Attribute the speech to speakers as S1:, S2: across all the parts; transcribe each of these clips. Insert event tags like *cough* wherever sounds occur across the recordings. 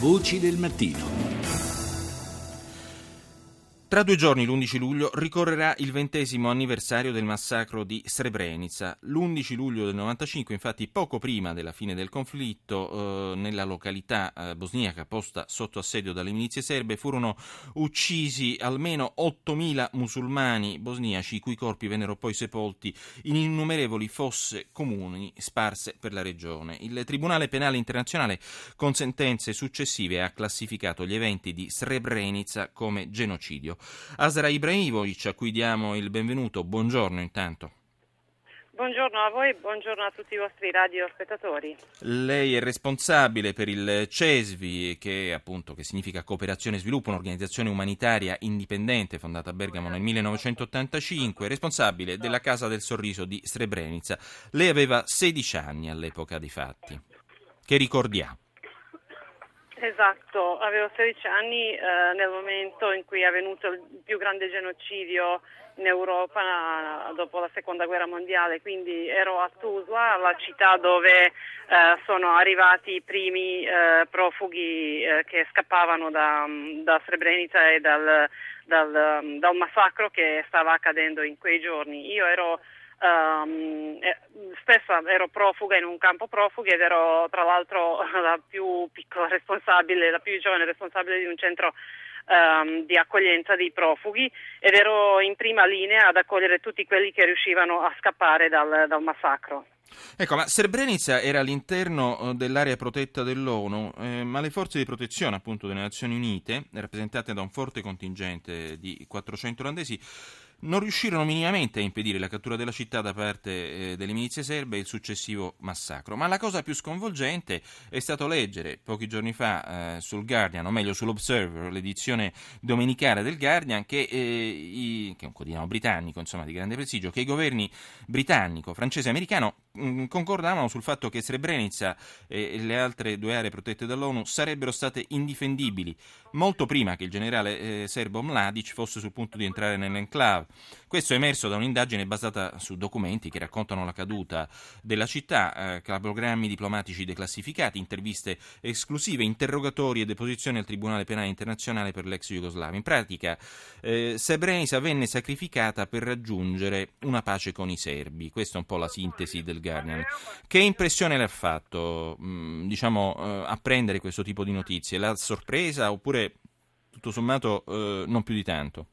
S1: Voci del mattino.
S2: Tra due giorni, l'11 luglio, ricorrerà il ventesimo anniversario del massacro di Srebrenica. L'11 luglio del 95, infatti, poco prima della fine del conflitto, eh, nella località eh, bosniaca posta sotto assedio dalle milizie serbe, furono uccisi almeno 8.000 musulmani bosniaci, i cui corpi vennero poi sepolti in innumerevoli fosse comuni sparse per la regione. Il Tribunale Penale Internazionale, con sentenze successive, ha classificato gli eventi di Srebrenica come genocidio. Asra Ibrahimovic, a cui diamo il benvenuto. Buongiorno intanto.
S3: Buongiorno a voi e buongiorno a tutti i vostri radiospettatori.
S2: Lei è responsabile per il CESVI, che, appunto, che significa Cooperazione e Sviluppo, un'organizzazione umanitaria indipendente fondata a Bergamo nel 1985, responsabile della Casa del Sorriso di Srebrenica. Lei aveva 16 anni all'epoca dei fatti. Che ricordiamo?
S3: Esatto, avevo 16 anni eh, nel momento in cui è avvenuto il più grande genocidio in Europa eh, dopo la seconda guerra mondiale, quindi ero a Tuzla, la città dove eh, sono arrivati i primi eh, profughi eh, che scappavano da, da Srebrenica e dal, dal, dal massacro che stava accadendo in quei giorni. Io ero Um, spesso ero profuga in un campo profughi ed ero tra l'altro *laughs* la più piccola responsabile, la più giovane responsabile di un centro um, di accoglienza dei profughi ed ero in prima linea ad accogliere tutti quelli che riuscivano a scappare dal, dal massacro.
S2: Ecco, ma Srebrenica era all'interno eh, dell'area protetta dell'ONU, eh, ma le forze di protezione appunto delle Nazioni Unite, rappresentate da un forte contingente di 400 olandesi, non riuscirono minimamente a impedire la cattura della città da parte eh, delle milizie serbe e il successivo massacro. Ma la cosa più sconvolgente è stato leggere pochi giorni fa eh, sul Guardian, o meglio sull'Observer, l'edizione domenicale del Guardian, che, eh, i, che è un quotidiano britannico insomma, di grande prestigio, che i governi britannico, francese e americano concordavano sul fatto che Srebrenica e le altre due aree protette dall'ONU sarebbero state indifendibili molto prima che il generale eh, serbo Mladic fosse sul punto di entrare nell'enclave. Questo è emerso da un'indagine basata su documenti che raccontano la caduta della città, eh, cabogrammi diplomatici declassificati, interviste esclusive, interrogatori e deposizioni al Tribunale Penale Internazionale per l'ex Jugoslavia. In pratica, eh, Srebrenica venne sacrificata per raggiungere una pace con i serbi. Questa è un po' la sintesi del Guardian. Che impressione le ha fatto, mm, diciamo, eh, apprendere questo tipo di notizie? L'ha sorpresa oppure tutto sommato eh, non più di tanto?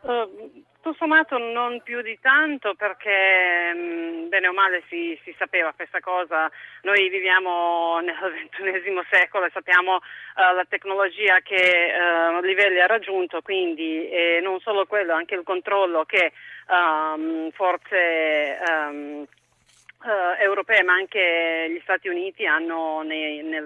S3: Uh, tutto sommato non più di tanto perché mm, bene o male si, si, sapeva questa cosa, noi viviamo *laughs* nel XXI secolo e sappiamo uh, la tecnologia che uh, livelli ha raggiunto, quindi non solo quello, anche il controllo che um, forze um, Uh, europee ma anche gli Stati Uniti hanno nei, nel,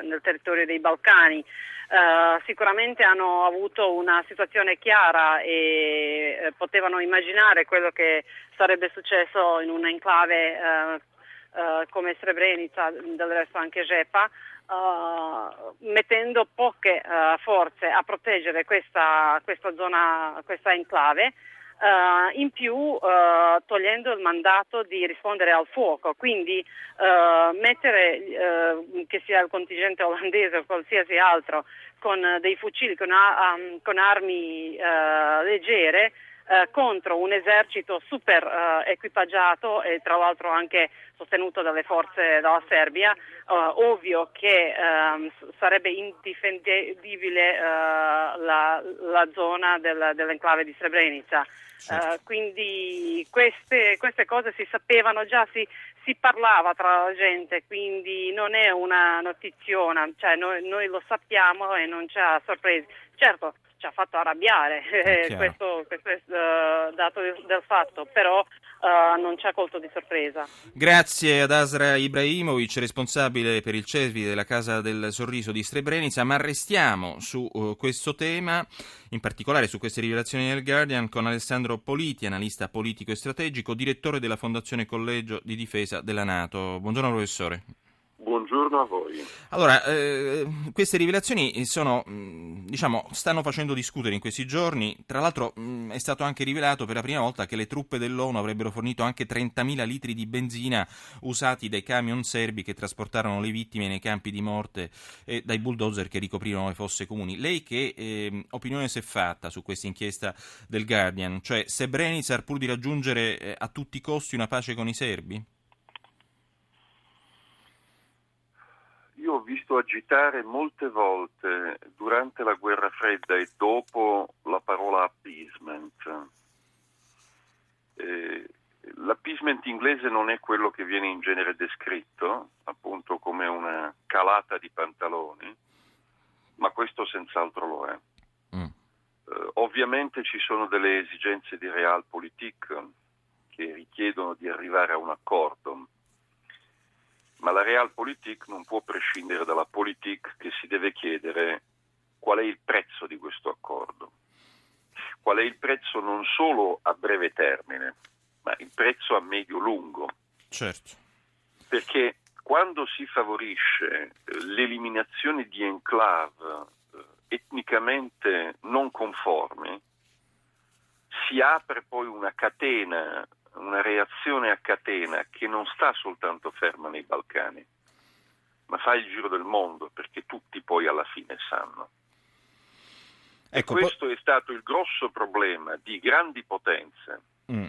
S3: uh, nel, territorio dei Balcani. Uh, sicuramente hanno avuto una situazione chiara e potevano immaginare quello che sarebbe successo in un'enclave come Srebrenica, del resto anche Jepa, mettendo poche forze a proteggere questa, questa zona, questa enclave. Uh, in più uh, togliendo il mandato di rispondere al fuoco, quindi uh, mettere che sia il contingente olandese o qualsiasi altro con dei fucili, con, um, con armi leggere contro un esercito super equipaggiato e tra l'altro anche sostenuto dalle forze della Serbia, ovvio che ehm, sarebbe indifendibile la, la, zona del, dell'enclave di Srebrenica. Certo. Uh, quindi queste, queste, cose si sapevano già, si, si, parlava tra la gente, quindi non è una notiziona, cioè noi, noi lo sappiamo e non ci ha sorpresi. Certo, ci ha fatto arrabbiare *laughs* questo, questo è uh, dato del fatto, però Uh, non ci ha colto di sorpresa.
S2: Grazie ad Asra Ibrahimovic, responsabile per il CESVI della Casa del Sorriso di Srebrenica, ma restiamo su uh, questo tema, in particolare su queste rivelazioni del Guardian, con Alessandro Politi, analista politico e strategico, direttore della Fondazione Collegio di Difesa della Nato. Buongiorno professore.
S1: Buongiorno a voi.
S2: Allora, eh, queste rivelazioni sono, mm, diciamo, stanno facendo discutere in questi giorni. Tra l'altro mh, mm, è stato anche rivelato per la prima volta che le truppe dell'ONU avrebbero fornito anche 30.000 litri di benzina usati dai camion serbi che trasportarono le vittime nei campi di morte e dai bulldozer che ricoprirono le fosse comuni. Lei che eh, opinione si è fatta su questa inchiesta del Guardian? Cioè, Srebrenica pur di raggiungere eh, a tutti i costi una pace con i serbi?
S1: Visto agitare molte volte durante la guerra fredda e dopo la parola appeasement. Eh, l'appeasement inglese non è quello che viene in genere descritto, appunto come una calata di pantaloni, ma questo senz'altro lo è. Mm. Eh, ovviamente ci sono delle esigenze di realpolitik che richiedono di arrivare a un accordo ma la realpolitik non può prescindere dalla politik che si deve chiedere qual è il prezzo di questo accordo. Qual è il prezzo non solo a breve termine, ma il prezzo a medio-lungo.
S2: Certo.
S1: Perché quando si favorisce eh, l'eliminazione di enclave eh, etnicamente non conformi, si apre poi una catena una reazione a catena che non sta soltanto ferma nei Balcani, ma fa il giro del mondo perché tutti poi alla fine sanno. Ecco, questo po- è stato il grosso problema di grandi potenze mm.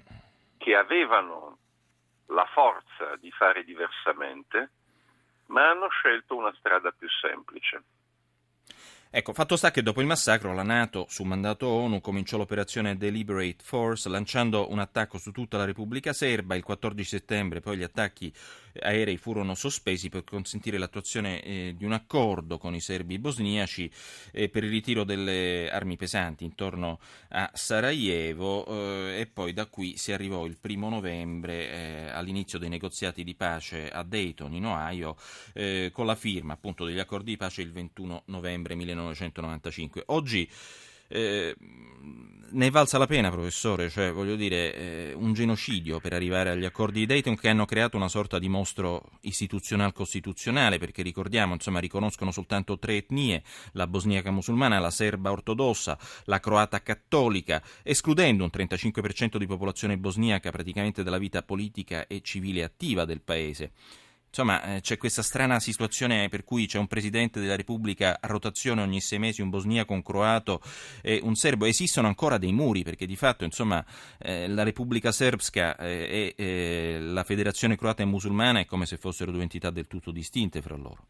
S1: che avevano la forza di fare diversamente, ma hanno scelto una strada più semplice.
S2: Ecco, fatto sta che dopo il massacro la Nato, su mandato ONU, cominciò l'operazione Deliberate Force lanciando un attacco su tutta la Repubblica Serba. Il 14 settembre poi gli attacchi aerei furono sospesi per consentire l'attuazione eh, di un accordo con i serbi bosniaci eh, per il ritiro delle armi pesanti intorno a Sarajevo eh, e poi da qui si arrivò il primo novembre eh, all'inizio dei negoziati di pace a Dayton in Ohio eh, con la firma appunto degli accordi di pace il 21 novembre 1990. 1995. Oggi eh, ne è valsa la pena, professore, cioè voglio dire eh, un genocidio per arrivare agli accordi di Dayton che hanno creato una sorta di mostro istituzionale costituzionale, perché ricordiamo, insomma, riconoscono soltanto tre etnie, la bosniaca musulmana, la serba ortodossa, la croata cattolica, escludendo un 35% di popolazione bosniaca praticamente dalla vita politica e civile attiva del paese. Insomma, eh, c'è questa strana situazione per cui c'è un presidente della Repubblica a rotazione ogni sei mesi, un bosniaco, un croato e un serbo. Esistono ancora dei muri perché di fatto, insomma, eh, la Repubblica Serbska eh, e la Federazione Croata e Musulmana è come se fossero due entità del tutto distinte fra loro.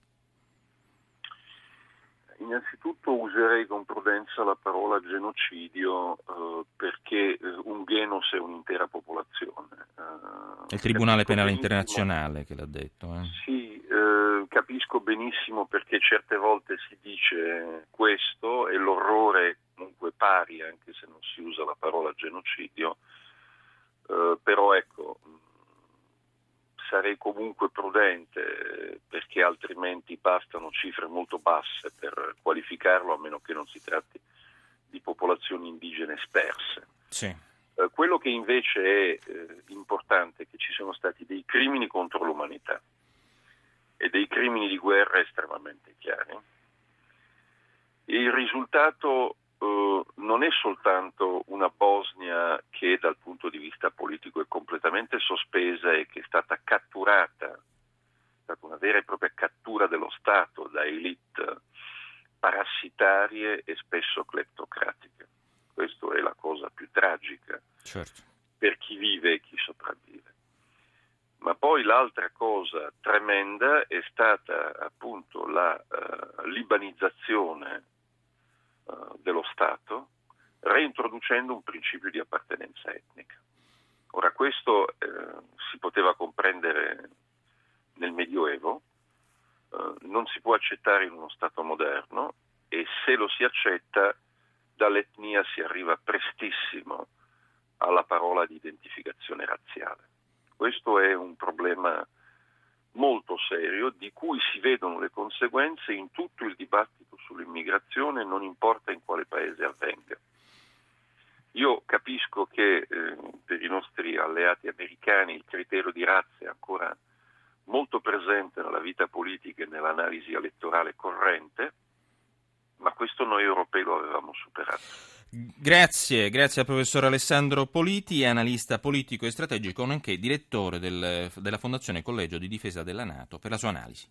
S1: Innanzitutto userei con prudenza la parola genocidio eh, perché eh, un genos è un'intera popolazione.
S2: Eh, è il Tribunale Penale Internazionale che l'ha detto. Eh.
S1: Sì, eh, capisco benissimo perché certe volte si dice questo e l'orrore è comunque pari anche se non si usa la parola genocidio, eh, però ecco sarei comunque prudente perché altrimenti bastano cifre molto basse per qualificarlo a meno che non si tratti di popolazioni indigene sperse.
S2: Sì.
S1: Eh, quello che invece è eh, importante è che ci sono stati dei crimini contro l'umanità e dei crimini di guerra estremamente chiari. E il risultato eh, non è soltanto una Bosnia che dal punto di vista politico è completamente sospesa e che è stata catturata, è stata una vera e propria cattura dello Stato da elite parassitarie e spesso cleptocratiche. Questa è la cosa più tragica
S2: certo.
S1: per chi vive e chi sopravvive. Ma poi l'altra cosa tremenda è stata appunto la uh, libanizzazione uh, dello Stato, reintroducendo un principio di appartenenza etnica. Ora questo eh, si poteva comprendere nel Medioevo, eh, non si può accettare in uno Stato moderno e se lo si accetta dall'etnia si arriva prestissimo alla parola di identificazione razziale. Questo è un problema molto serio di cui si vedono le conseguenze in tutto il dibattito sull'immigrazione, non importa in quale paese avvenga. Io capisco che eh, per i nostri alleati americani il criterio di razza è ancora molto presente nella vita politica e nell'analisi elettorale corrente, ma questo noi europei lo avevamo superato.
S2: Grazie, grazie al professor Alessandro Politi, analista politico e strategico, nonché direttore del, della Fondazione Collegio di Difesa della Nato, per la sua analisi.